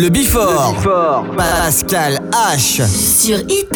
Le Bifort. Pascal H. Sur Hit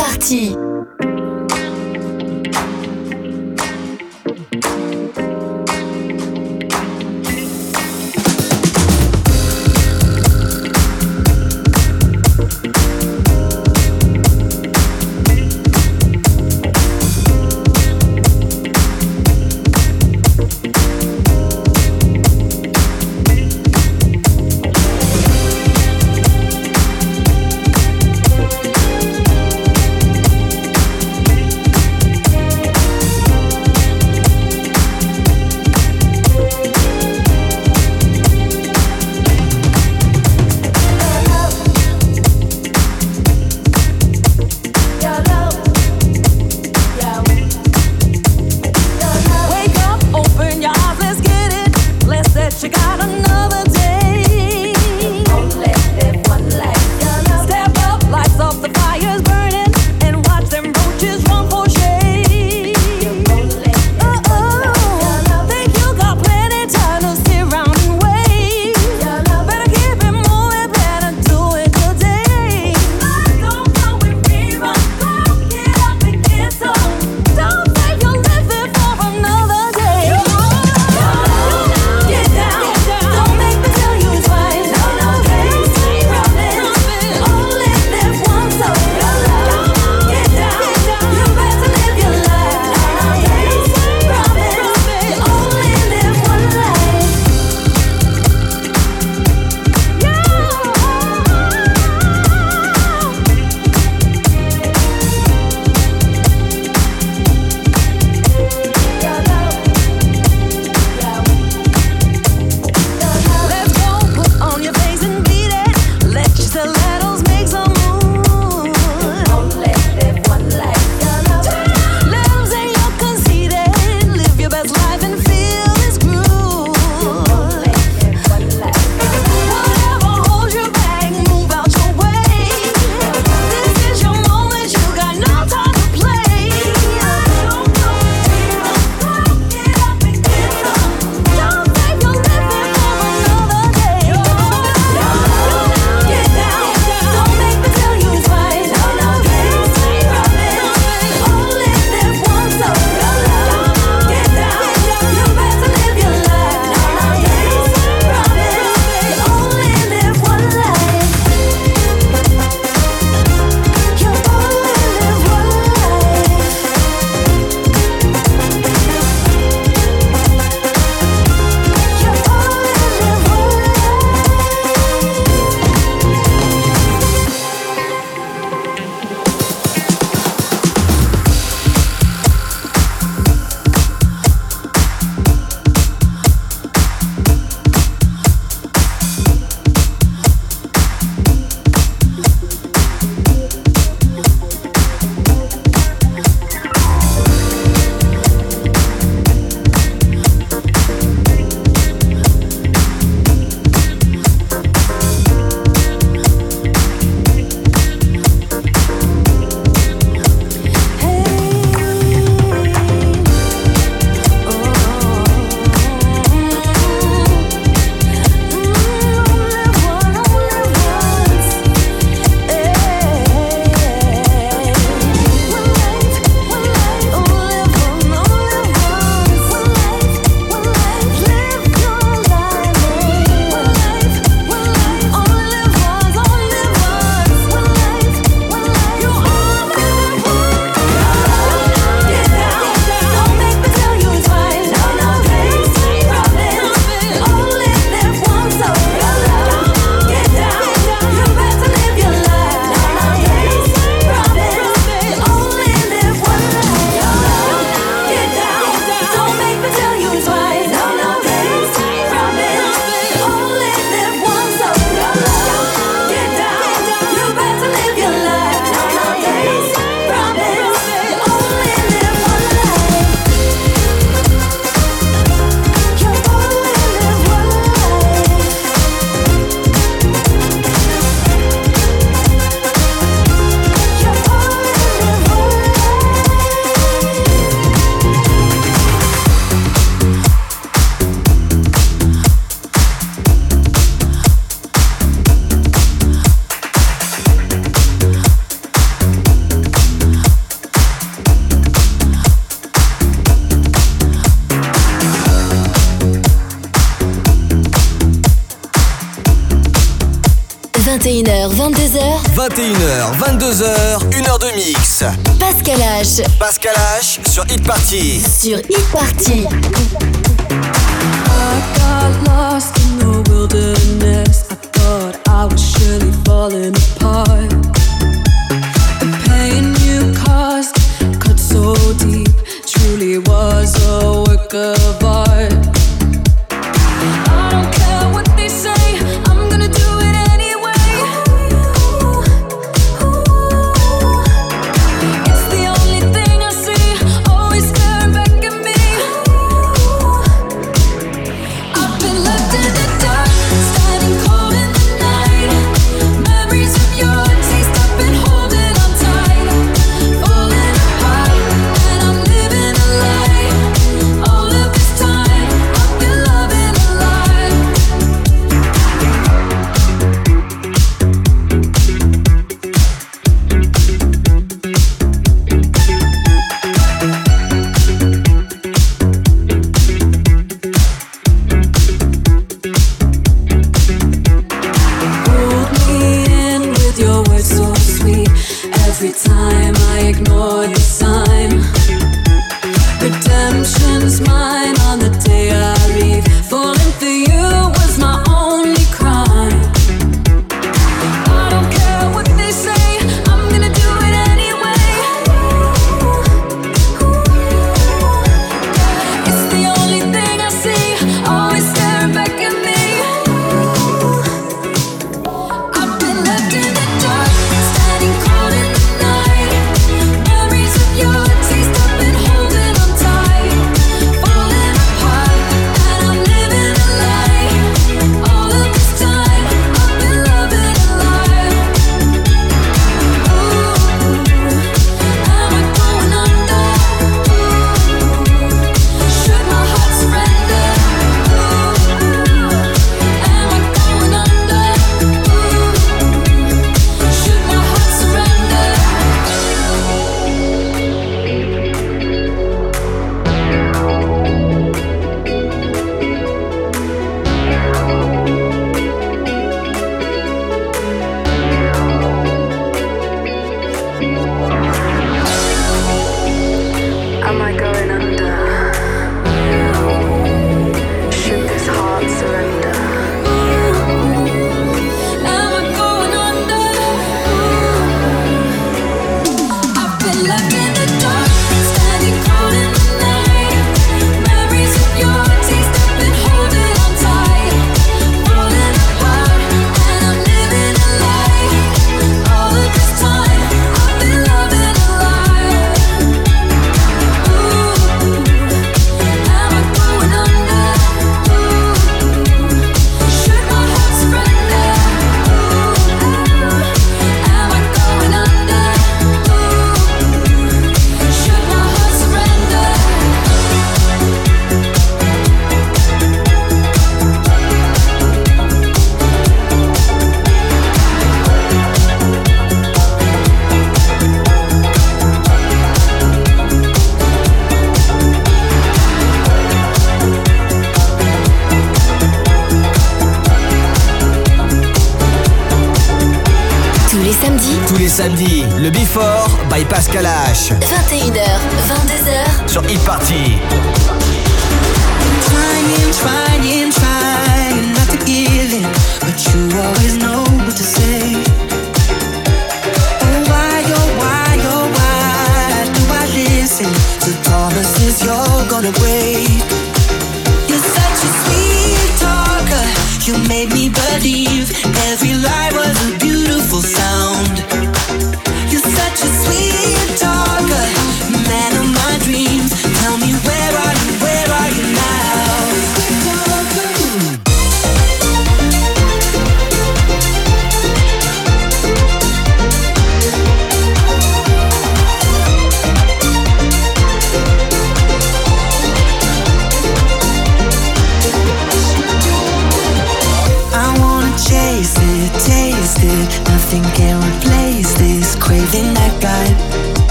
22h, 1h de mix. Pascal H. Pascal H sur Hit Party. Sur Hit Party.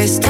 Party.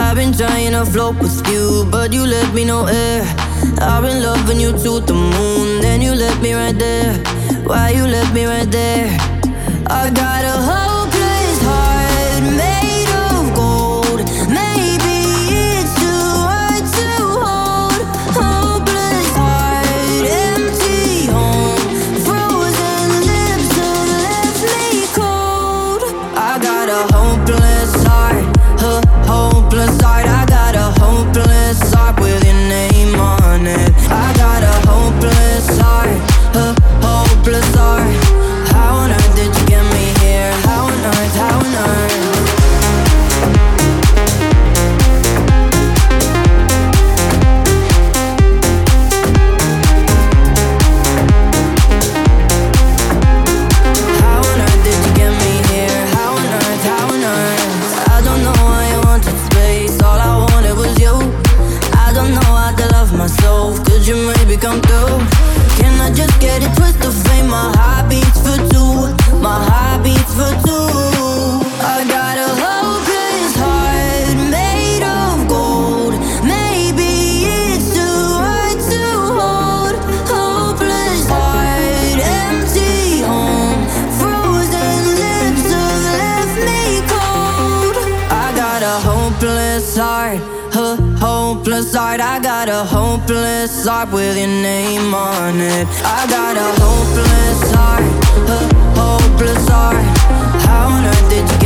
I've been trying to float with you, but you left me no air. Eh. I've been loving you to the moon, then you left me right there. Why you left me right there? I got a. hopeless heart with your name on it. I got a hopeless heart, a hopeless heart. How on earth did you?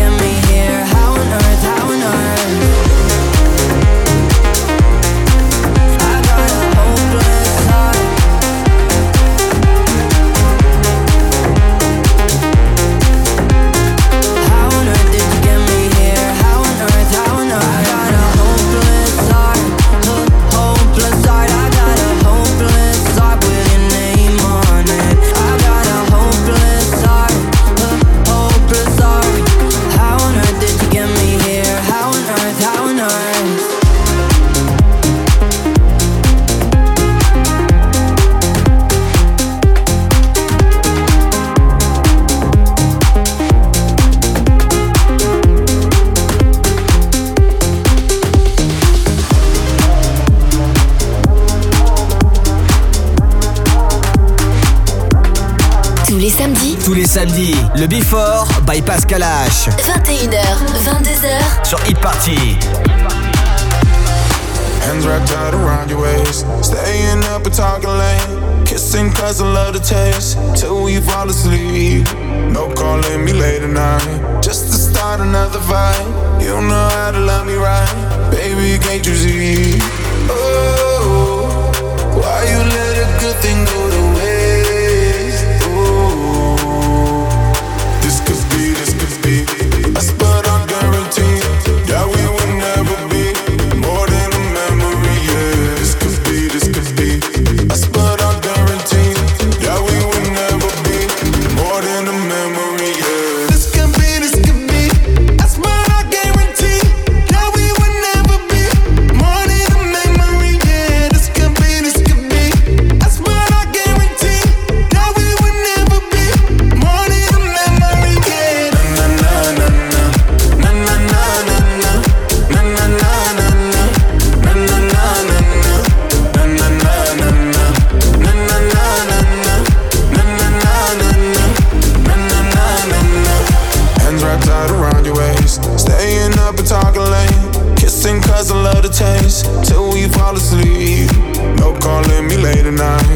Le Before by Pascal H. 21h, 22h. Sur Hit Party. Hands wrapped out around your waist. Staying up and talking late. Kissing cause I love the taste. Till we fall asleep. No calling me late at night. Just to start another fight. You know how to love me right. Baby, can't you see? Oh, why you let a good thing go to till we fall asleep. No calling me late at night.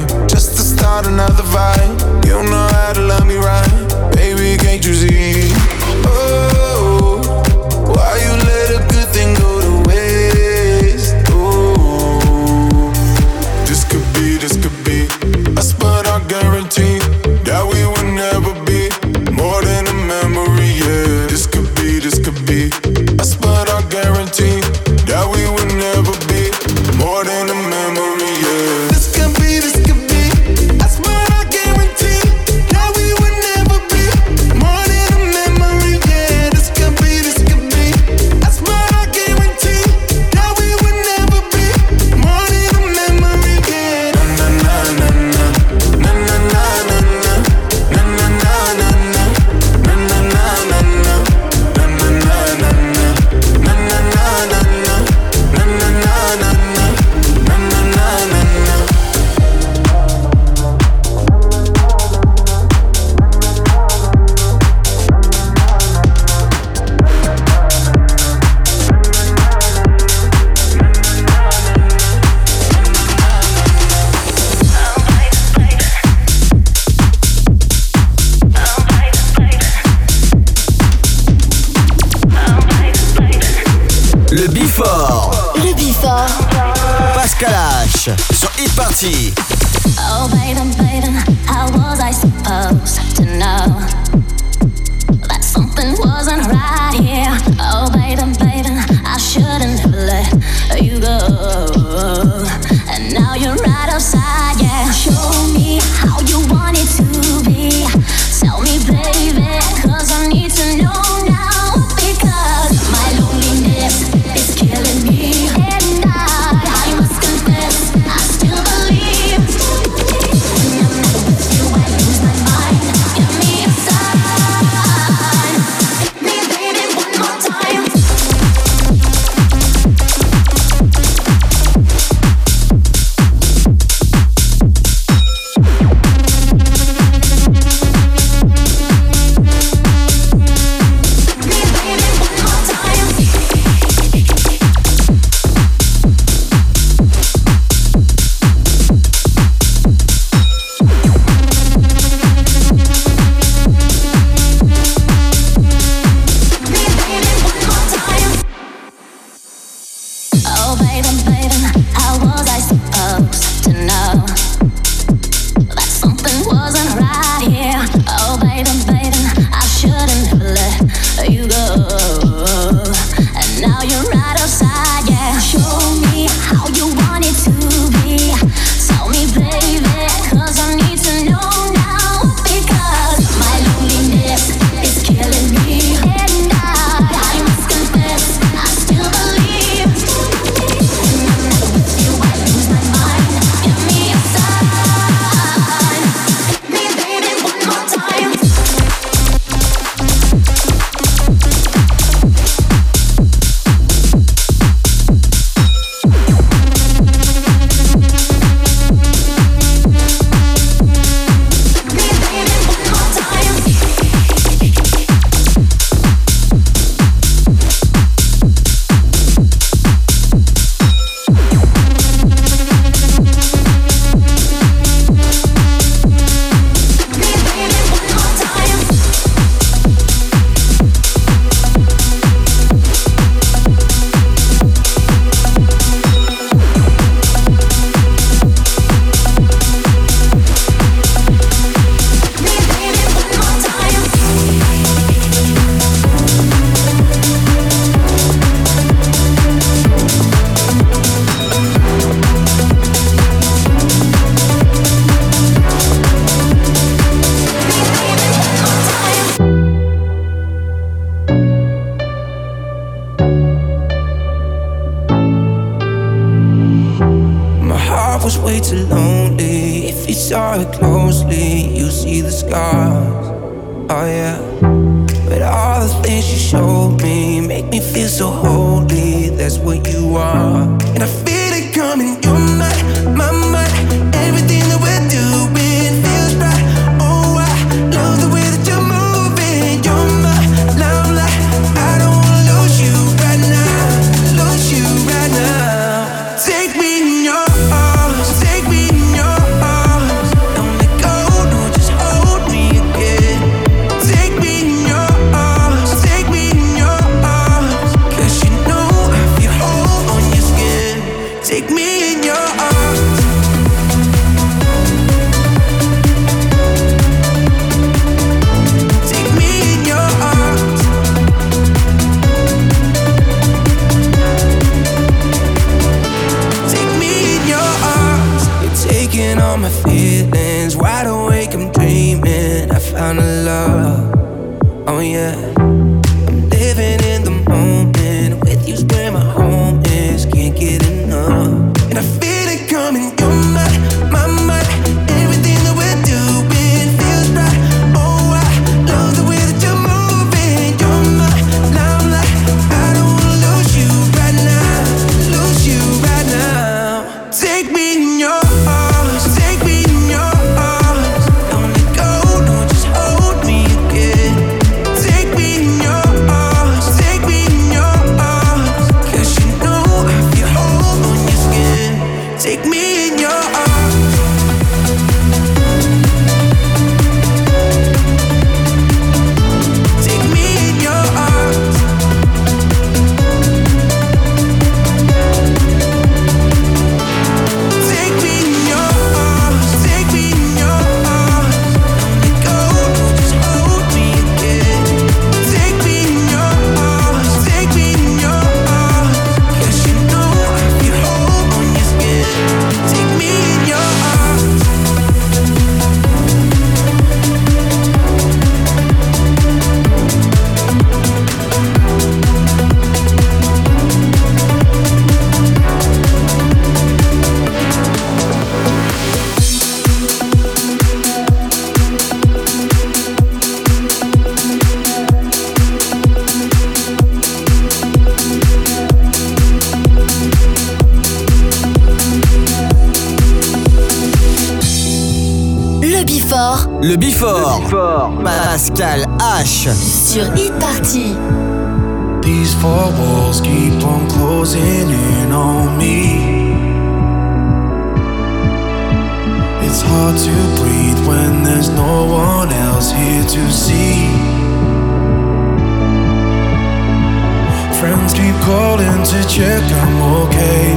Friends keep calling to check I'm okay.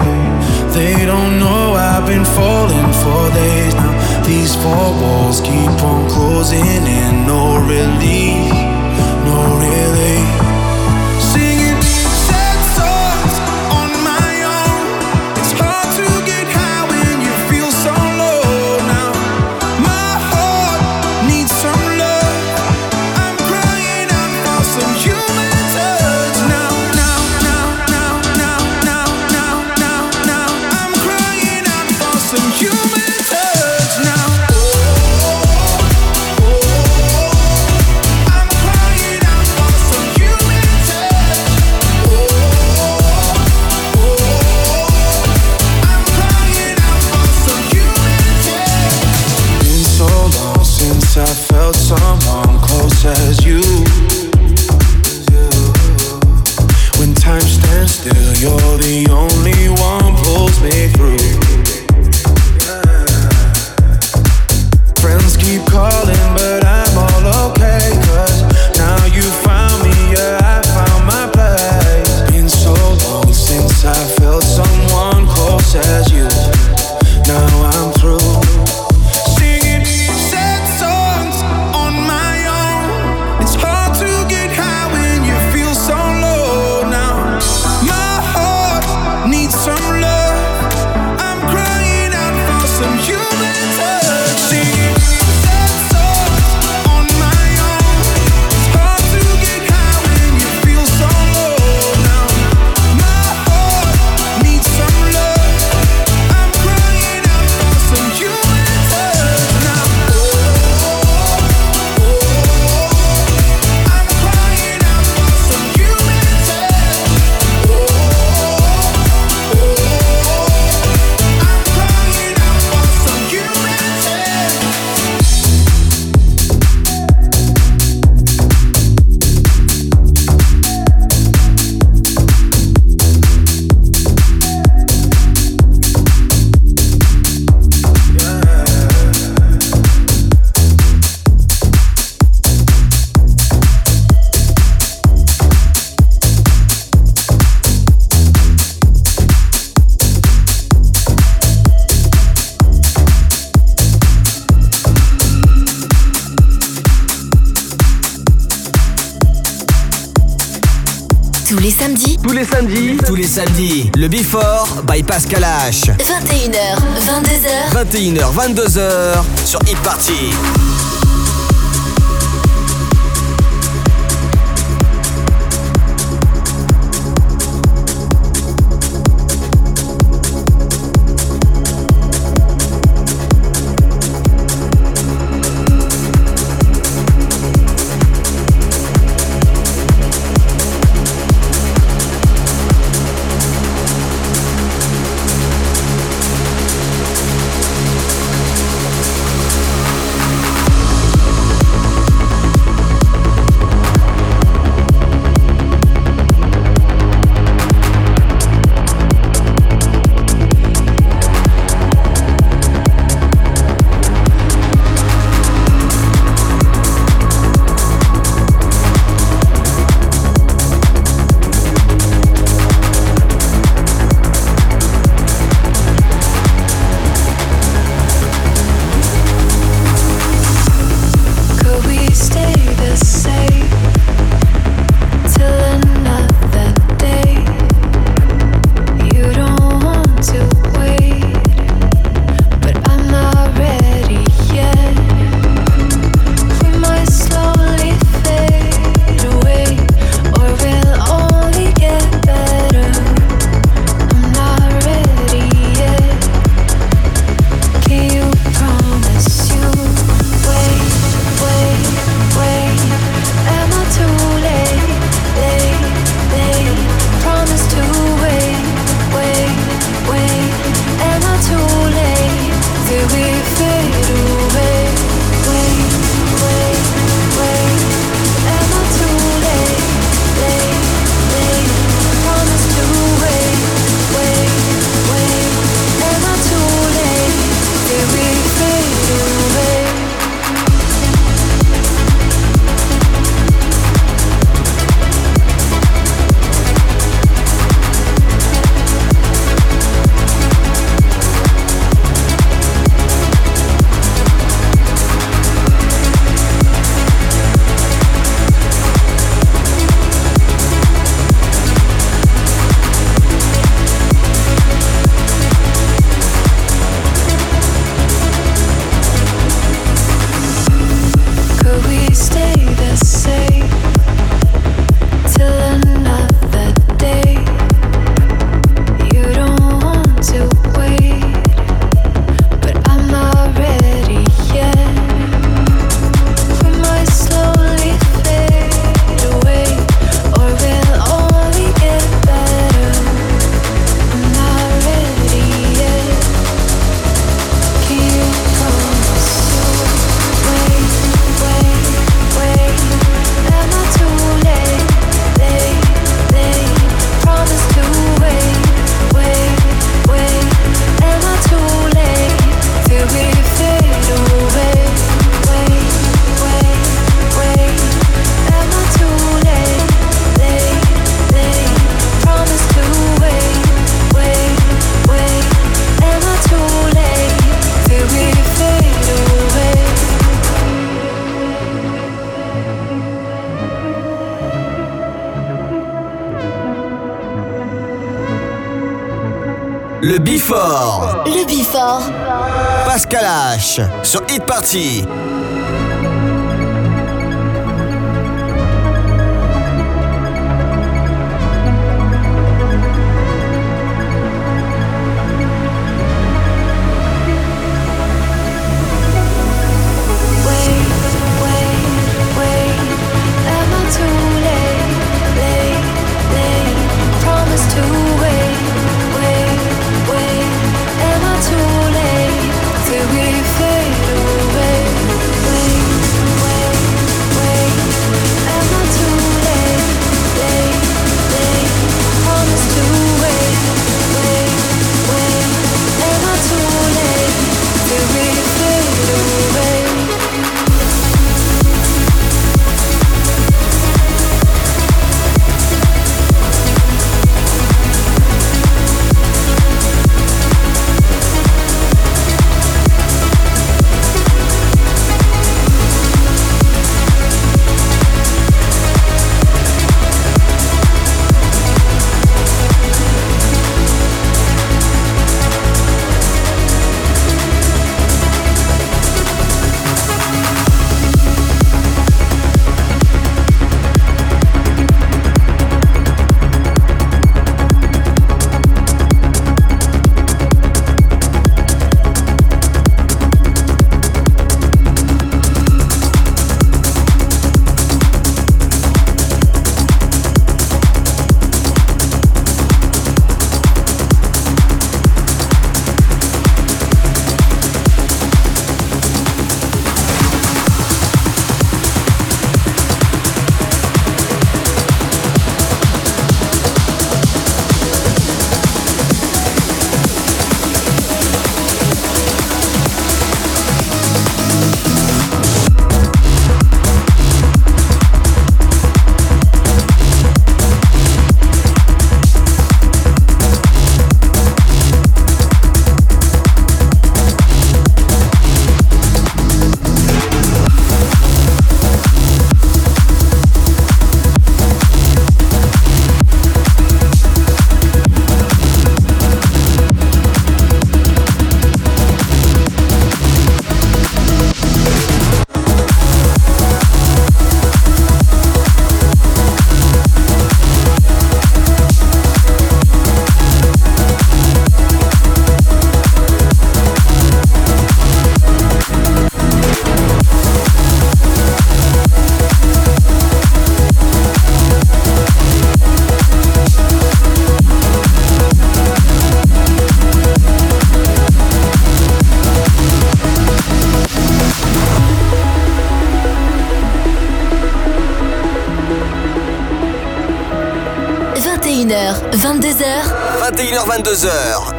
They don't know I've been falling for days now. These four walls keep on closing in, no relief, samedi, le Before by Pascal H. 21h, 22h. 21h, 22h sur Hit Party. Sur Hit Party.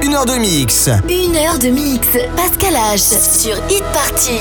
Une heure de mix. Une heure de mix. Pascal H. Sur Hit Party.